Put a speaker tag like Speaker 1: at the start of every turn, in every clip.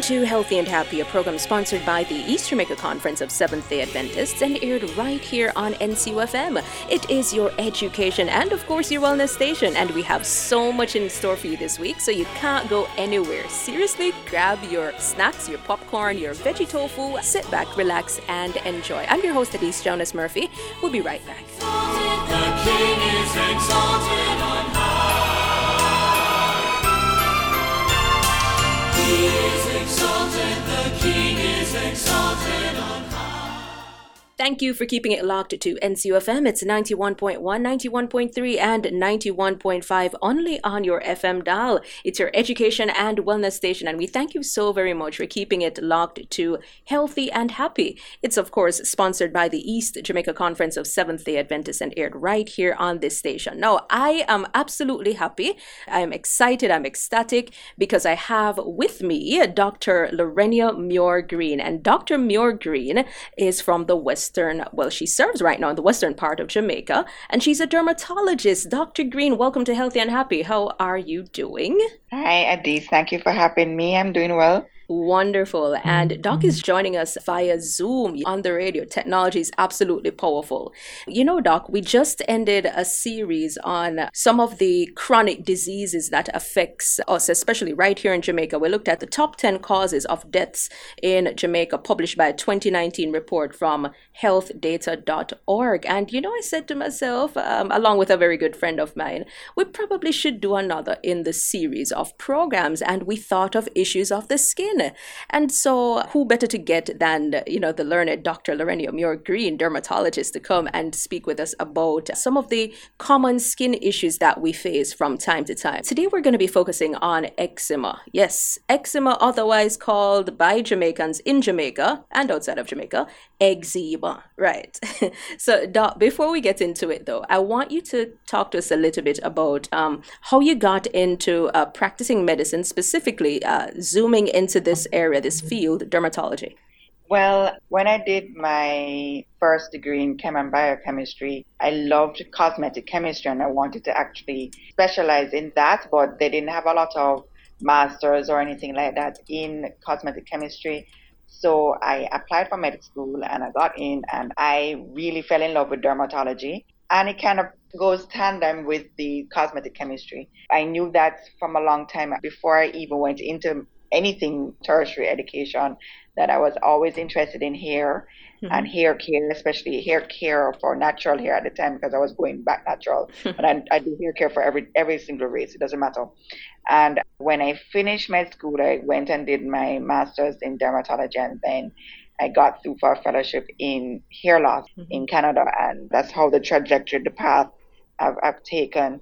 Speaker 1: To Healthy and Happy, a program sponsored by the East Jamaica Conference of Seventh day Adventists and aired right here on NCUFM. It is your education and, of course, your wellness station, and we have so much in store for you this week, so you can't go anywhere. Seriously, grab your snacks, your popcorn, your veggie tofu, sit back, relax, and enjoy. I'm your host, Elise Jonas Murphy. We'll be right back. He is exalted, the King is exalted on high. Thank you for keeping it locked to NCUFM. It's 91.1, 91.3, and 91.5 only on your FM dial. It's your education and wellness station, and we thank you so very much for keeping it locked to Healthy and Happy. It's, of course, sponsored by the East Jamaica Conference of Seventh day Adventists and aired right here on this station. Now, I am absolutely happy. I'm excited. I'm ecstatic because I have with me Dr. Llorenia Muir Green, and Dr. Muir Green is from the West western, well, she serves right now in the western part of Jamaica, and she's a dermatologist. Dr. Green, welcome to Healthy and Happy. How are you doing?
Speaker 2: Hi, Adise. Thank you for having me. I'm doing well.
Speaker 1: Wonderful. And Doc is joining us via Zoom on the radio. Technology is absolutely powerful. You know, Doc, we just ended a series on some of the chronic diseases that affects us, especially right here in Jamaica. We looked at the top 10 causes of deaths in Jamaica, published by a 2019 report from healthdata.org. And, you know, I said to myself, um, along with a very good friend of mine, we probably should do another in the series of programs. And we thought of issues of the skin and so, who better to get than, you know, the learned Dr. Llorenia Muir Green, dermatologist, to come and speak with us about some of the common skin issues that we face from time to time. Today, we're going to be focusing on eczema. Yes, eczema, otherwise called by Jamaicans in Jamaica and outside of Jamaica, eczema. Right. so, Doc, before we get into it, though, I want you to talk to us a little bit about um, how you got into uh, practicing medicine, specifically uh, zooming into this area, this field, dermatology?
Speaker 2: Well, when I did my first degree in chem and biochemistry, I loved cosmetic chemistry and I wanted to actually specialize in that, but they didn't have a lot of masters or anything like that in cosmetic chemistry. So I applied for medical school and I got in and I really fell in love with dermatology. And it kind of goes tandem with the cosmetic chemistry. I knew that from a long time before I even went into anything tertiary education that I was always interested in hair mm-hmm. and hair care, especially hair care for natural hair at the time because I was going back natural. but I, I do hair care for every every single race. It doesn't matter. And when I finished my school, I went and did my master's in dermatology, and then I got through for a fellowship in hair loss mm-hmm. in Canada, and that's how the trajectory, the path I've, I've taken,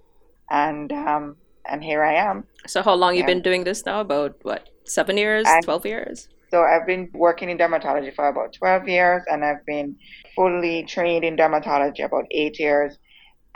Speaker 2: and um, and here I am.
Speaker 1: So how long yeah. you been doing this now? About what? seven years, I, 12 years?
Speaker 2: So I've been working in dermatology for about 12 years and I've been fully trained in dermatology about eight years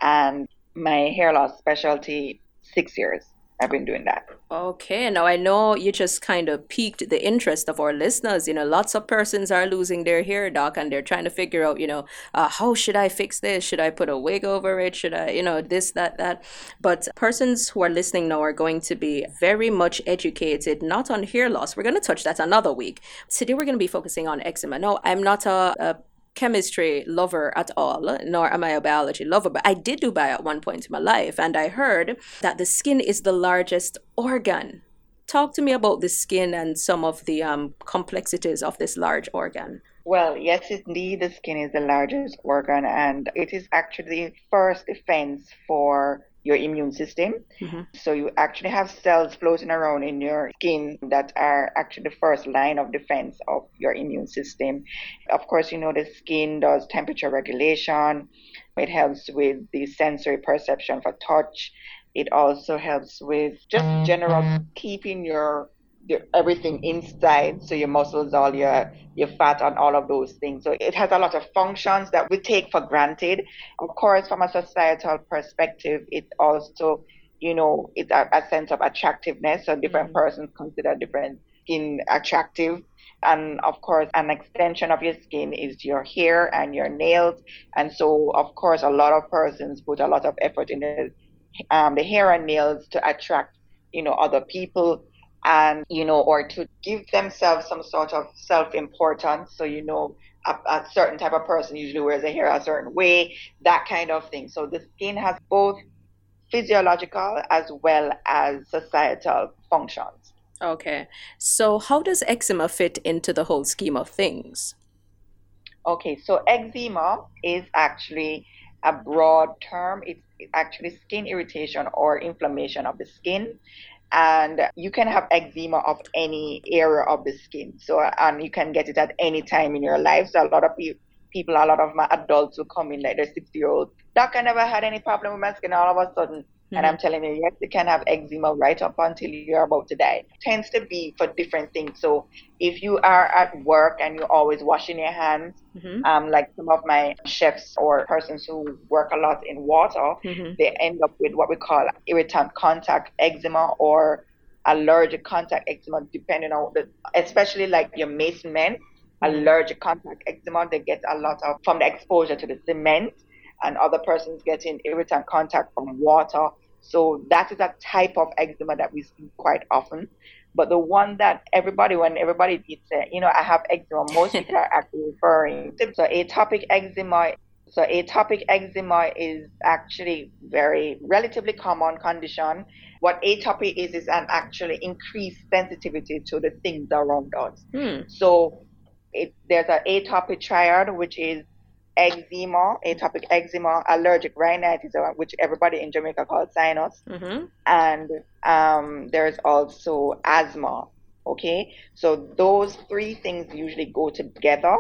Speaker 2: and my hair loss specialty six years. I've been doing that.
Speaker 1: Okay, now I know you just kind of piqued the interest of our listeners. You know, lots of persons are losing their hair, doc, and they're trying to figure out, you know, uh, how should I fix this? Should I put a wig over it? Should I, you know, this, that, that? But persons who are listening now are going to be very much educated, not on hair loss. We're going to touch that another week. Today, we're going to be focusing on eczema. No, I'm not a, a chemistry lover at all, nor am I a biology lover, but I did do bio at one point in my life, and I heard that the skin is the largest organ. Talk to me about the skin and some of the um, complexities of this large organ.
Speaker 2: Well, yes, indeed, the skin is the largest organ, and it is actually the first defense for your immune system. Mm-hmm. So you actually have cells floating around in your skin that are actually the first line of defense of your immune system. Of course, you know the skin does temperature regulation. It helps with the sensory perception for touch. It also helps with just general keeping your your, everything inside, so your muscles, all your your fat, and all of those things. So it has a lot of functions that we take for granted. Of course, from a societal perspective, it also, you know, it's a, a sense of attractiveness. So different mm-hmm. persons consider different skin attractive. And of course, an extension of your skin is your hair and your nails. And so, of course, a lot of persons put a lot of effort in the, um, the hair and nails to attract, you know, other people and you know or to give themselves some sort of self-importance. So you know a, a, certain type of person usually wears their hair a certain way that kind of thing. So the skin has both physiological as well as societal functions.
Speaker 1: Okay. So how does eczema fit into the whole scheme of things?
Speaker 2: Okay. So eczema is actually a broad term. It's actually skin irritation or inflammation of the skin and you can have eczema of any area of the skin. So, and you can get it at any time in your life. So, a lot of people, people a lot of my adults will come in, like they're 60 year old, doc, I never had any problem with my skin. All of a sudden, Mm-hmm. And I'm mm-hmm. telling you, yes, you can have eczema right up until you're about to die. It tends to be for different things. So if you are at work and you're always washing your hands, mm-hmm. um, like some of my chefs or persons who work a lot in water, mm-hmm. they end up with what we call irritant contact eczema or allergic contact eczema, depending on the, especially like your mason men, mm-hmm. allergic contact eczema, they get a lot of from the exposure to the cement and other persons getting irritant contact from water so that is a type of eczema that we see quite often. But the one that everybody, when everybody eats it, you know, I have eczema, most people are actually referring to. So atopic eczema. So atopic eczema is actually very relatively common condition. What atopy is is an actually increased sensitivity to the things around us. Hmm. So it, there's an atopic triad, which is eczema, atopic eczema, allergic rhinitis, which everybody in Jamaica calls sinus, mm-hmm. and um, there's also asthma. Okay, so those three things usually go together,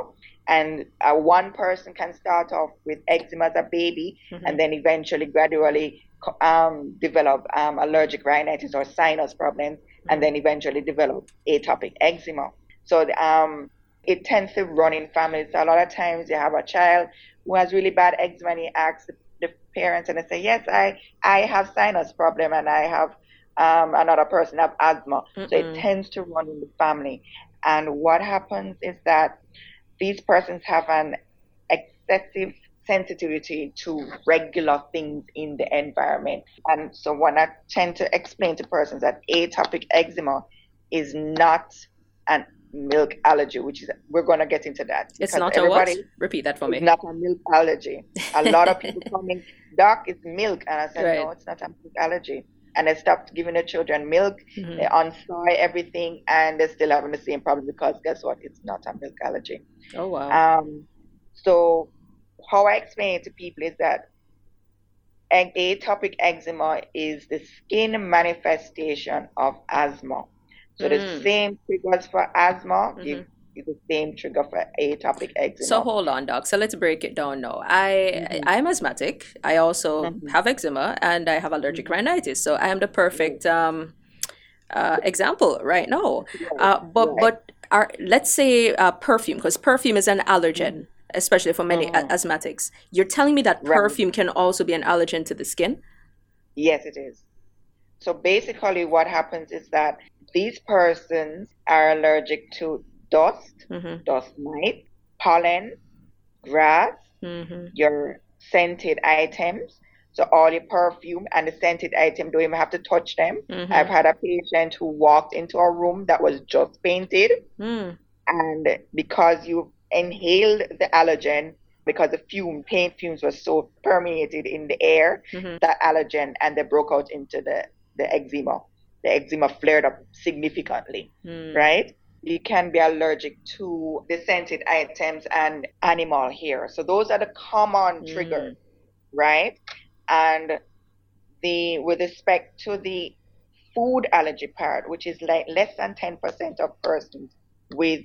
Speaker 2: and uh, one person can start off with eczema as a baby, mm-hmm. and then eventually, gradually um, develop um, allergic rhinitis or sinus problems, mm-hmm. and then eventually develop atopic eczema. So um, it tends to run in families. So a lot of times you have a child who has really bad eczema and he asks the parents and they say, yes, I, I have sinus problem and I have um, another person have asthma. Mm-mm. So it tends to run in the family. And what happens is that these persons have an excessive sensitivity to regular things in the environment. And so when I tend to explain to persons that atopic eczema is not an milk allergy, which is we're gonna get into that.
Speaker 1: It's not a what? Repeat that for me.
Speaker 2: not a milk allergy. A lot of people coming, doc, it's milk, and I said right. no, it's not a milk allergy. And they stopped giving the children milk. Mm-hmm. They unsoy everything, and they're still having the same problem because guess what? It's not a milk allergy.
Speaker 1: Oh wow.
Speaker 2: Um, so how I explain it to people is that atopic eczema is the skin manifestation of asthma. So mm. the same triggers for asthma mm-hmm. give the same trigger for atopic eczema.
Speaker 1: So hold on, doc. So let's break it down now. I mm-hmm. I'm asthmatic. I also mm-hmm. have eczema and I have allergic mm-hmm. rhinitis. So I am the perfect um, uh, example right now. Uh, but right. but our, let's say uh, perfume, because perfume is an allergen, mm-hmm. especially for many mm-hmm. asthmatics. You're telling me that perfume right. can also be an allergen to the skin?
Speaker 2: Yes, it is. So basically, what happens is that these persons are allergic to dust, mm-hmm. dust mite, pollen, grass, mm-hmm. your scented items. So all your perfume and the scented item don't even have to touch them. Mm-hmm. I've had a patient who walked into a room that was just painted, mm. and because you inhaled the allergen, because the fume paint fumes were so permeated in the air, mm-hmm. that allergen, and they broke out into the the eczema the eczema flared up significantly, mm. right? You can be allergic to the scented items and animal hair. So those are the common mm. triggers, right? And the with respect to the food allergy part, which is like less than 10% of persons with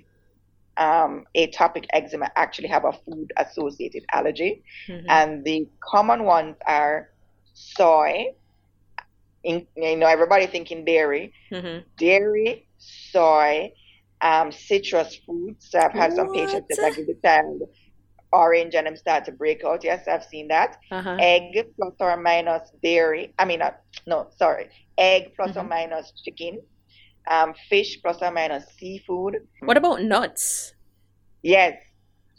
Speaker 2: um, atopic eczema actually have a food associated allergy. Mm-hmm. And the common ones are soy, in, you know, everybody thinking dairy, mm-hmm. dairy, soy, um, citrus fruits. So I've had what? some patients that I give the child orange and them start to break out. Yes, I've seen that. Uh-huh. Egg plus or minus dairy. I mean, uh, no, sorry. Egg plus mm-hmm. or minus chicken. Um, fish plus or minus seafood.
Speaker 1: What about nuts?
Speaker 2: Yes.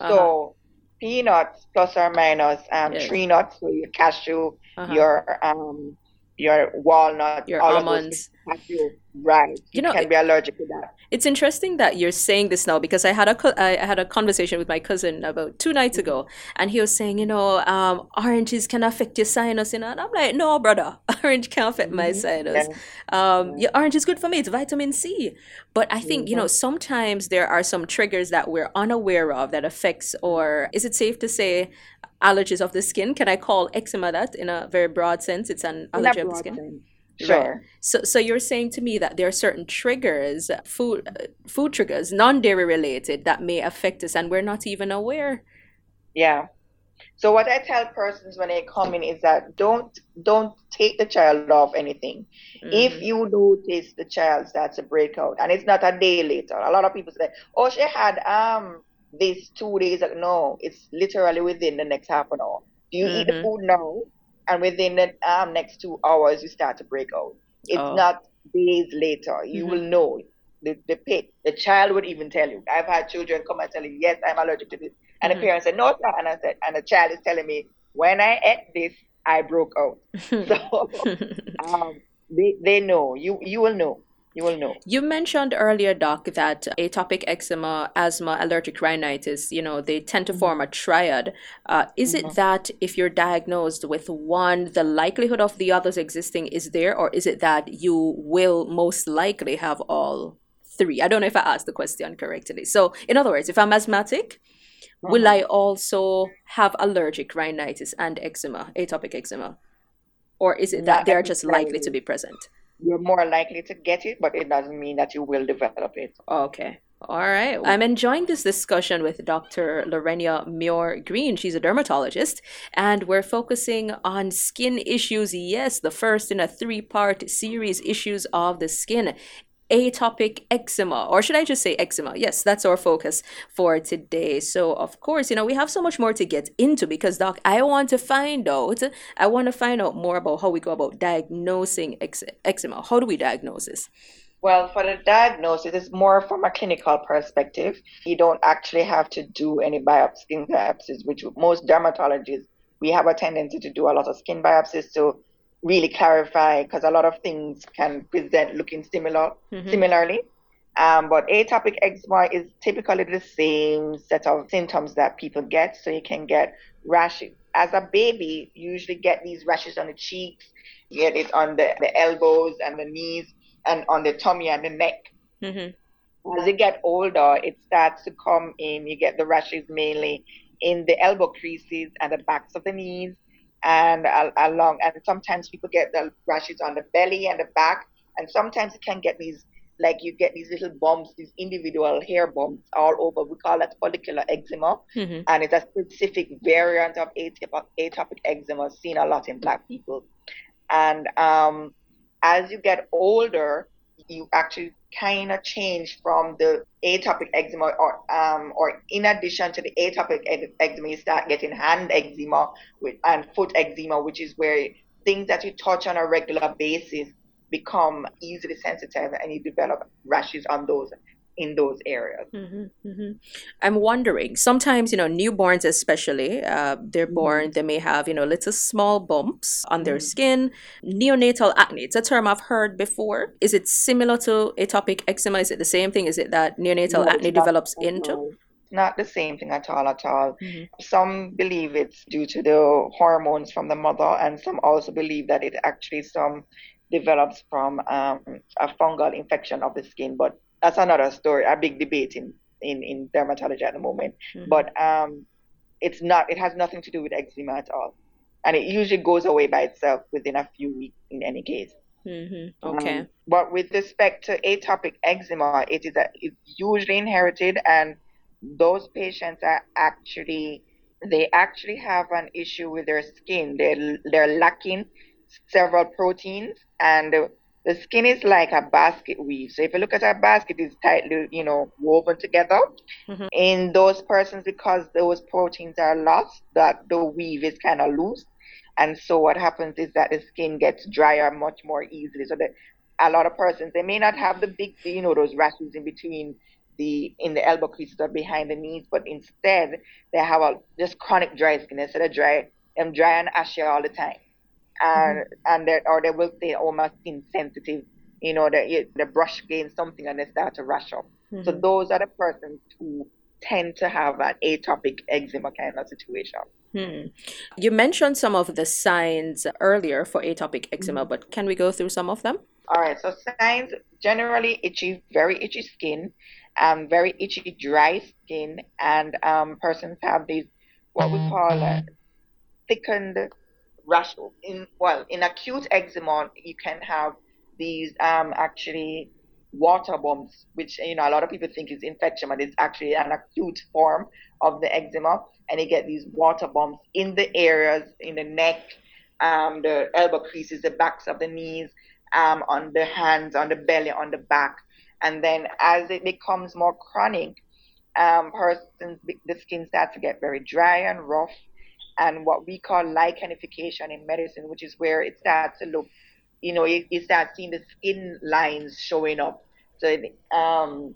Speaker 2: Uh-huh. So peanuts plus or minus um, yes. tree nuts, so your cashew, uh-huh. your um, your walnut,
Speaker 1: your almonds,
Speaker 2: right. You, you know, can be allergic to that.
Speaker 1: It's interesting that you're saying this now because I had a co- I had a conversation with my cousin about two nights mm-hmm. ago, and he was saying, you know, um, oranges can affect your sinus, you know, and I'm like, no, brother, orange can't affect my mm-hmm. sinus. Yeah. Um, yeah, orange is good for me. It's vitamin C. But I think mm-hmm. you know sometimes there are some triggers that we're unaware of that affects, or is it safe to say allergies of the skin? Can I call eczema that in a very broad sense? It's an allergy of the skin. Sense.
Speaker 2: Sure. Right.
Speaker 1: So, so you're saying to me that there are certain triggers, food, food triggers, non-dairy related, that may affect us, and we're not even aware.
Speaker 2: Yeah. So what I tell persons when they come in is that don't don't take the child off anything. Mm-hmm. If you notice the child starts a breakout and it's not a day later, a lot of people say, "Oh, she had um this two days." Ago. No, it's literally within the next half an hour. Do you mm-hmm. eat the mm-hmm. food now? And within the um, next two hours you start to break out. It's oh. not days later. You mm-hmm. will know. The, the pit, the child would even tell you. I've had children come and tell me, yes, I'm allergic to this. And mm-hmm. the parents said, no, not. And I said, and the child is telling me, when I ate this, I broke out. so um, they, they know. You you will know you will know.
Speaker 1: You mentioned earlier, Doc, that atopic eczema, asthma, allergic rhinitis, you know, they tend to mm-hmm. form a triad. Uh, is mm-hmm. it that if you're diagnosed with one, the likelihood of the others existing is there, or is it that you will most likely have all three? I don't know if I asked the question correctly. So, in other words, if I'm asthmatic, mm-hmm. will I also have allergic rhinitis and eczema, atopic eczema? Or is it that they're just likely to be present?
Speaker 2: You're more likely to get it, but it doesn't mean that you will develop it.
Speaker 1: Okay. All right. I'm enjoying this discussion with Dr. Llorenia Muir Green. She's a dermatologist, and we're focusing on skin issues. Yes, the first in a three part series, Issues of the Skin atopic eczema, or should I just say eczema? Yes, that's our focus for today. So, of course, you know, we have so much more to get into because, Doc, I want to find out, I want to find out more about how we go about diagnosing ex- eczema. How do we diagnose this?
Speaker 2: Well, for the diagnosis, it's more from a clinical perspective. You don't actually have to do any biopsy, skin biopsies, which most dermatologists, we have a tendency to do a lot of skin biopsies to really clarify because a lot of things can present looking similar mm-hmm. similarly. Um, but atopic eczema is typically the same set of symptoms that people get. So you can get rashes. As a baby, you usually get these rashes on the cheeks, you get it on the, the elbows and the knees, and on the tummy and the neck. Mm-hmm. As you get older, it starts to come in. You get the rashes mainly in the elbow creases and the backs of the knees and along and sometimes people get the rashes on the belly and the back and sometimes you can get these like you get these little bumps these individual hair bumps all over. We call that follicular eczema. Mm-hmm. and it's a specific variant of atopic, atopic eczema seen a lot in black people. And um, as you get older you actually kind of change from the atopic eczema or um, or in addition to the atopic eczema you start getting hand eczema with, and foot eczema which is where things that you touch on a regular basis become easily sensitive and you develop rashes on those in those areas. Mm-hmm,
Speaker 1: mm-hmm. I'm wondering, sometimes, you know, newborns especially, uh, they're mm-hmm. born, they may have, you know, little small bumps on their mm-hmm. skin. Neonatal acne, it's a term I've heard before. Is it similar to atopic eczema? Is it the same thing? Is it that neonatal no, acne develops into?
Speaker 2: Not the same thing at all, at all. Mm-hmm. Some believe it's due to the hormones from the mother, and some also believe that it actually some develops from um, a fungal infection of the skin. But that's another story, a big debate in, in, in dermatology at the moment. Mm-hmm. But um, it's not, it has nothing to do with eczema at all. And it usually goes away by itself within a few weeks in any case.
Speaker 1: Mm-hmm. Okay. Um,
Speaker 2: but with respect to atopic eczema, it is a, it's usually inherited, and those patients are actually they actually have an issue with their skin. They they're lacking several proteins, and the skin is like a basket weave. So if you look at a basket, it's tightly, you know, woven together. Mm-hmm. In those persons, because those proteins are lost, that the weave is kind of loose. And so what happens is that the skin gets drier much more easily. So that a lot of persons, they may not have the big, you know, those rashes in between the in the elbow creases or behind the knees, but instead they have a just chronic dry skin. Instead of dry, them dry and ashy all the time and mm-hmm. and they or they will stay almost insensitive you know, the, the brush against something and they start to rash up. Mm-hmm. So those are the persons who tend to have an atopic eczema kind of situation.
Speaker 1: Hmm. You mentioned some of the signs earlier for atopic eczema, mm-hmm. but can we go through some of them?
Speaker 2: All right. So signs generally itchy, very itchy skin, um, very itchy, dry skin, and um, persons have these what we call uh, thickened rash. In well, in acute eczema, you can have these um, actually water bumps, which you know a lot of people think is infection, but it's actually an acute form of the eczema, and you get these water bumps in the areas in the neck, um, the elbow creases, the backs of the knees, um, on the hands, on the belly, on the back, and then as it becomes more chronic, um, persons the skin starts to get very dry and rough, and what we call lichenification in medicine, which is where it starts to look you know, you, you start seeing the skin lines showing up. So um,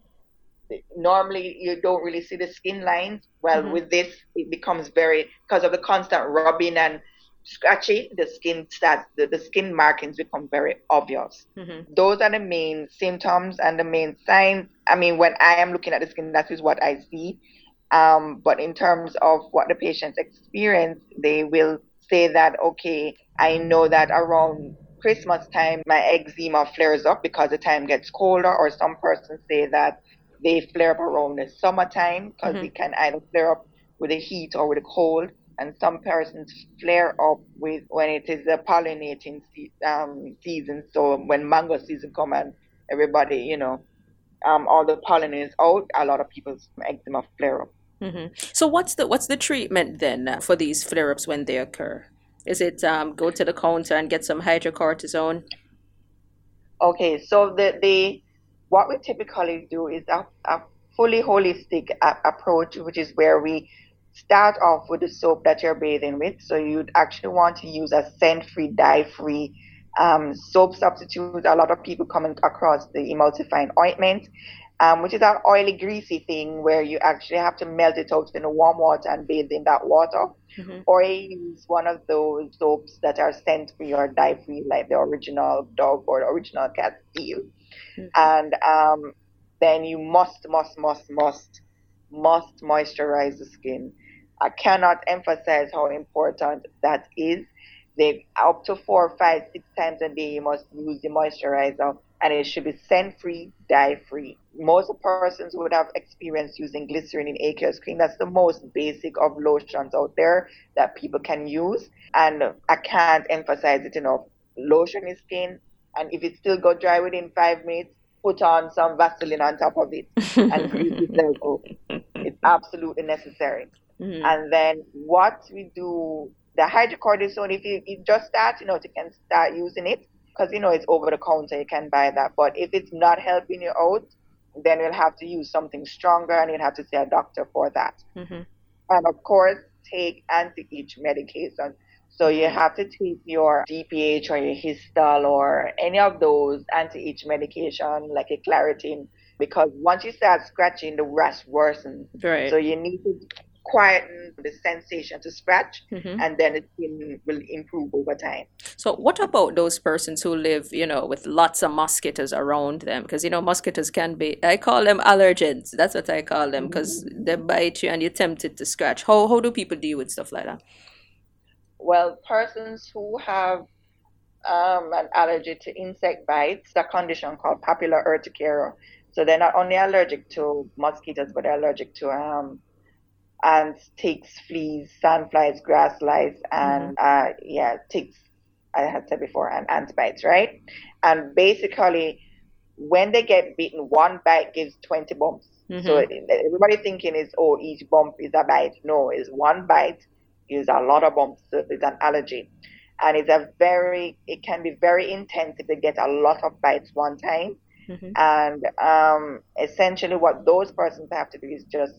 Speaker 2: normally you don't really see the skin lines. Well, mm-hmm. with this, it becomes very because of the constant rubbing and scratching. The skin starts the, the skin markings become very obvious. Mm-hmm. Those are the main symptoms and the main signs. I mean, when I am looking at the skin, that is what I see. Um, but in terms of what the patients experience, they will say that okay, I know that around Christmas time, my eczema flares up because the time gets colder, or some persons say that they flare up around the summertime because mm-hmm. it can either flare up with the heat or with the cold. And some persons flare up with when it is the pollinating se- um, season. So when mango season come and everybody, you know, um, all the pollen is out, a lot of people's eczema flare up.
Speaker 1: Mm-hmm. So what's the what's the treatment then for these flare ups when they occur? Is it um, go to the counter and get some hydrocortisone?
Speaker 2: Okay, so the, the what we typically do is a, a fully holistic a- approach, which is where we start off with the soap that you're bathing with. So you'd actually want to use a scent-free, dye-free um, soap substitute. A lot of people coming across the emulsifying ointment, um, which is an oily, greasy thing where you actually have to melt it out in the warm water and bathe in that water mm-hmm. or use one of those soaps that are scent free or dye free, like the original dog or the original cat seal. Mm-hmm. And um, then you must, must, must, must, must moisturize the skin. I cannot emphasize how important that is. They up to four, five, six times a day you must use the moisturizer and it should be scent free, dye free. Most persons would have experience using glycerin in aqueous cream. That's the most basic of lotions out there that people can use. And I can't emphasize it enough. Lotion is skin, and if it still got dry within five minutes, put on some Vaseline on top of it and yourself up. It's absolutely necessary. Mm-hmm. And then what we do, the hydrocortisone, if you, you just start, you know, you can start using it because you know it's over the counter, you can buy that. But if it's not helping you out, then you'll have to use something stronger, and you'll have to see a doctor for that. Mm-hmm. And of course, take anti-itch medication. So you have to take your DPH or your Hystal or any of those anti-itch medication like a Claritin because once you start scratching, the rash worsens.
Speaker 1: Right.
Speaker 2: So you need to quieten the sensation to scratch mm-hmm. and then it will improve over time.
Speaker 1: So what about those persons who live you know with lots of mosquitoes around them? Because you know mosquitoes can be i call them allergens. That's what i call them because mm-hmm. they bite you and you're tempted to scratch. How, how do people deal with stuff like that?
Speaker 2: Well persons who have um, an allergy to insect bites a condition called papular urticaria. So they're not only allergic to mosquitoes but they're allergic to um, ants, ticks, fleas, sandflies, grass lice, and mm-hmm. uh, yeah, ticks. I had said before, and ant bites, right? And basically, when they get bitten, one bite gives 20 bumps. Mm-hmm. So everybody thinking is, oh, each bump is a bite. No, it's one bite gives a lot of bumps. So it's an allergy. And it's a very, it can be very intense if they get a lot of bites one time. Mm-hmm. And um, essentially, what those persons have to do is just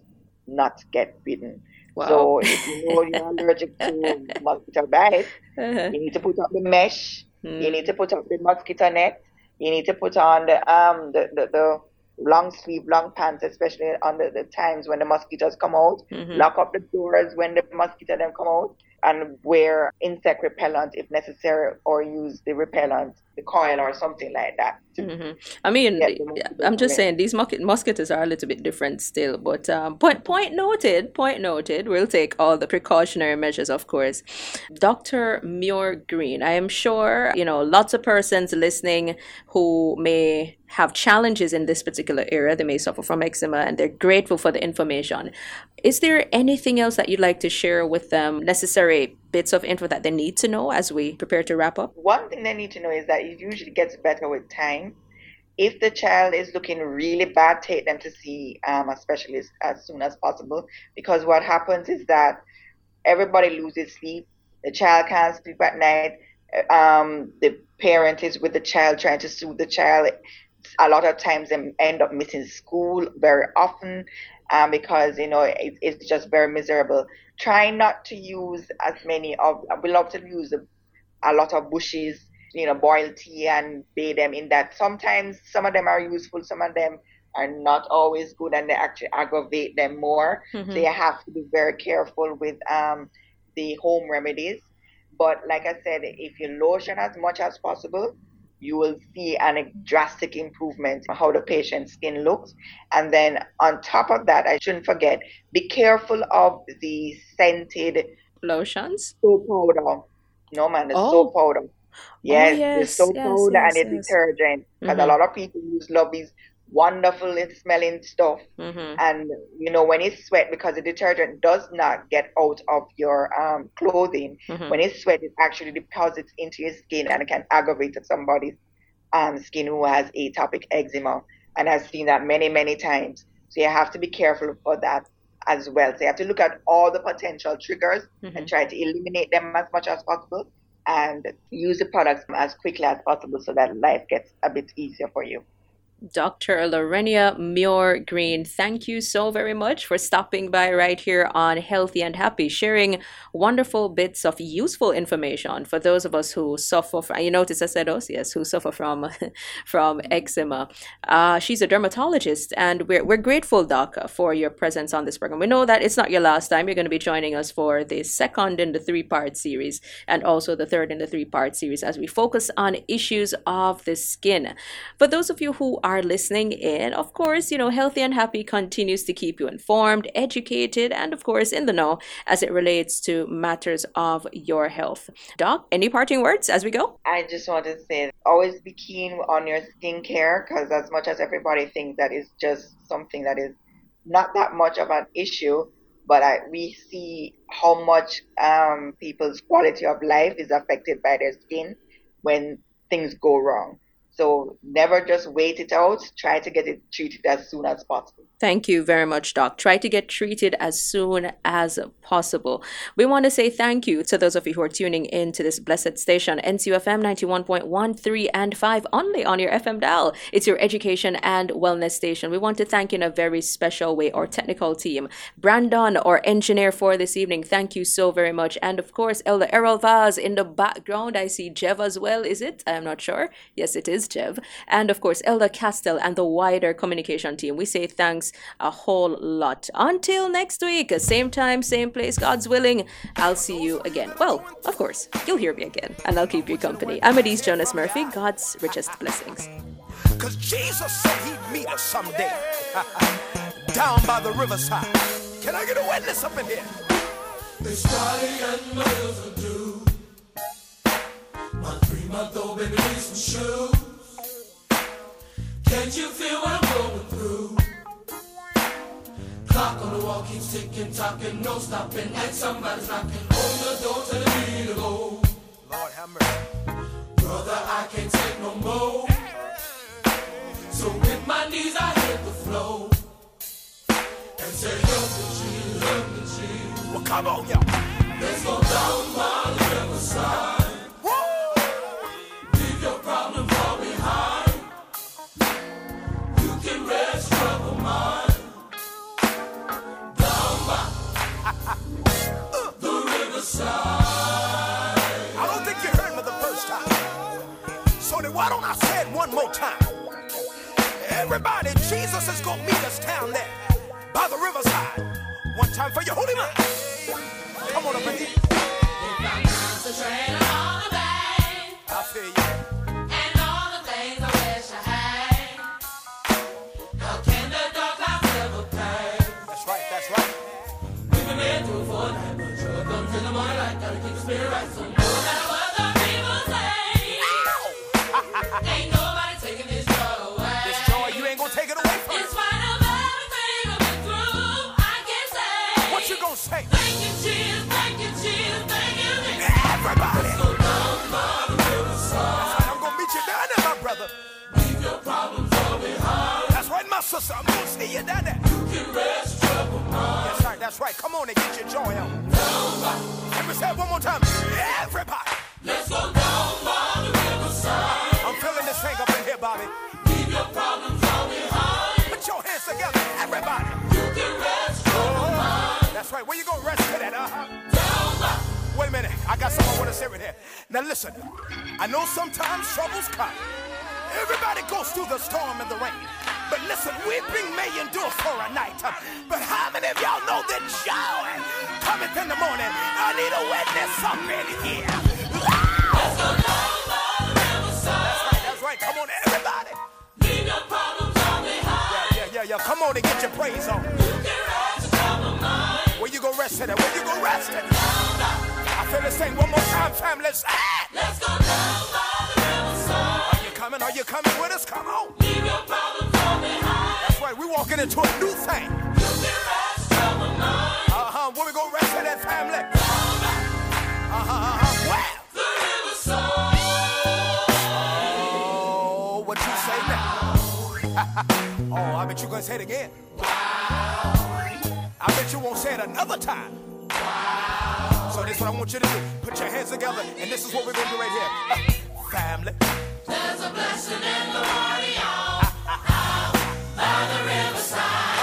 Speaker 2: not get bitten. Wow. So if you know you're allergic to mosquito bites, uh-huh. you need to put up the mesh. Mm. You need to put up the mosquito net. You need to put on the um the, the, the long sleeve, long pants, especially on the, the times when the mosquitoes come out. Mm-hmm. Lock up the doors when the mosquito them come out. And wear insect repellent if necessary or use the repellent the coil or something like that.
Speaker 1: Mm-hmm. I mean, I'm just saying these mosquitoes are a little bit different still, but um, point point noted. Point noted. We'll take all the precautionary measures, of course. Dr. Muir Green. I am sure you know lots of persons listening who may have challenges in this particular area. They may suffer from eczema, and they're grateful for the information. Is there anything else that you'd like to share with them? Necessary bits of info that they need to know as we prepare to wrap up?
Speaker 2: One thing they need to know is that it usually gets better with time. If the child is looking really bad, take them to see um, a specialist as soon as possible because what happens is that everybody loses sleep. The child can't sleep at night. Um, the parent is with the child trying to soothe the child. A lot of times they end up missing school very often um, because you know it, it's just very miserable. Try not to use as many of. We love to use a, a lot of bushes, you know, boil tea and bathe them in that. Sometimes some of them are useful, some of them are not always good, and they actually aggravate them more. Mm-hmm. So you have to be very careful with um, the home remedies. But like I said, if you lotion as much as possible, you will see a drastic improvement how the patient's skin looks. And then on top of that, I shouldn't forget, be careful of the scented
Speaker 1: lotions.
Speaker 2: Soap powder. No man, the oh. soap powder. Yes, oh, yes, the soap yes, powder yes, and the detergent. Because mm-hmm. a lot of people use love these wonderful smelling stuff. Mm-hmm. And you know, when it's sweat, because the detergent does not get out of your um, clothing, mm-hmm. when it's sweat, it actually deposits into your skin and it can aggravate somebody's um, skin who has atopic eczema. And I've seen that many, many times. So you have to be careful for that as well. So you have to look at all the potential triggers mm-hmm. and try to eliminate them as much as possible and use the products as quickly as possible so that life gets a bit easier for you.
Speaker 1: Dr. Llorenia Muir Green, thank you so very much for stopping by right here on Healthy and Happy, sharing wonderful bits of useful information for those of us who suffer from, you notice I said us, yes, who suffer from from eczema. Uh, she's a dermatologist, and we're, we're grateful, Doc, for your presence on this program. We know that it's not your last time. You're going to be joining us for the second in the three part series and also the third in the three part series as we focus on issues of the skin. For those of you who are are listening in. Of course, you know, Healthy and Happy continues to keep you informed, educated, and of course in the know as it relates to matters of your health. Doc, any parting words as we go?
Speaker 2: I just want to say always be keen on your skincare because as much as everybody thinks that is just something that is not that much of an issue, but I, we see how much um, people's quality of life is affected by their skin when things go wrong. So never just wait it out. Try to get it treated as soon as possible.
Speaker 1: Thank you very much, Doc. Try to get treated as soon as possible. We want to say thank you to those of you who are tuning in to this blessed station, NCUFM 91.13 and 5, only on your FM dial. It's your education and wellness station. We want to thank in a very special way our technical team. Brandon, our engineer for this evening, thank you so very much. And of course, Elder Errol Vaz in the background. I see Jev as well, is it? I'm not sure. Yes, it is Jev. And of course, Elder Castell and the wider communication team. We say thanks a whole lot. Until next week, same time, same place, God's willing, I'll see you again. Well, of course, you'll hear me again, and I'll keep you company. I'm Adise Jonas Murphy, God's richest blessings. Cause Jesus said he'd meet us someday down by the riverside. Can I get a witness up in here? It's Friday and my nails are due. My three month old baby needs some shoes. Can't you feel what I'm going through? Clock on the wall keeps ticking, talking, no stopping. Like somebody's knocking on the door, telling me to go. Lord have mercy. Brother, I can't take no more. So with my knees, I hit the floor. And say, help me, Jesus, help me, Jesus. Well, come on, y'all. Let's go down by the riverside. Sister, I'm gonna see you down there. My brother. Leave your problems all behind. That's right, my
Speaker 3: sister, I'm gonna see you can rest trouble mind. Yes, sir, that's right. Come on and get your joy on. Let me say it one more time. Everybody. Let's go I want to say right here. Now listen. I know sometimes troubles come. Everybody goes through the storm and the rain. But listen, weeping may endure for a night. But how many of y'all know that joy cometh in the morning? I need a witness up in here. By the. That's right, that's right. Come on, everybody. Leave your problems all behind. Yeah, yeah, yeah. Come on and get your praise on. You can rest your mind. Where you go rest at? Where you go rest at? Feel the same one more time, family. Let's, Let's go down by the riverside. Are you coming? Are you coming with us? Come on. Leave your problems all behind. that's right, We're walking into a new thing. Uh-huh, where we gonna rest in that family? Uh-huh, uh-huh, where? Oh, what you say now? oh, I bet you're gonna say it again. Wow. I bet you won't say it another time. So this is what I want you to do. Put your hands together, and this is what we're gonna do right here. Uh, family. There's a blessing in the party, y'all. Ah, ah, ah. by the riverside.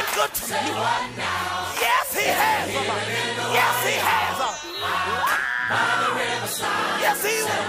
Speaker 3: Been good to me. Yes, He has. Yes, He has. Yes, He will.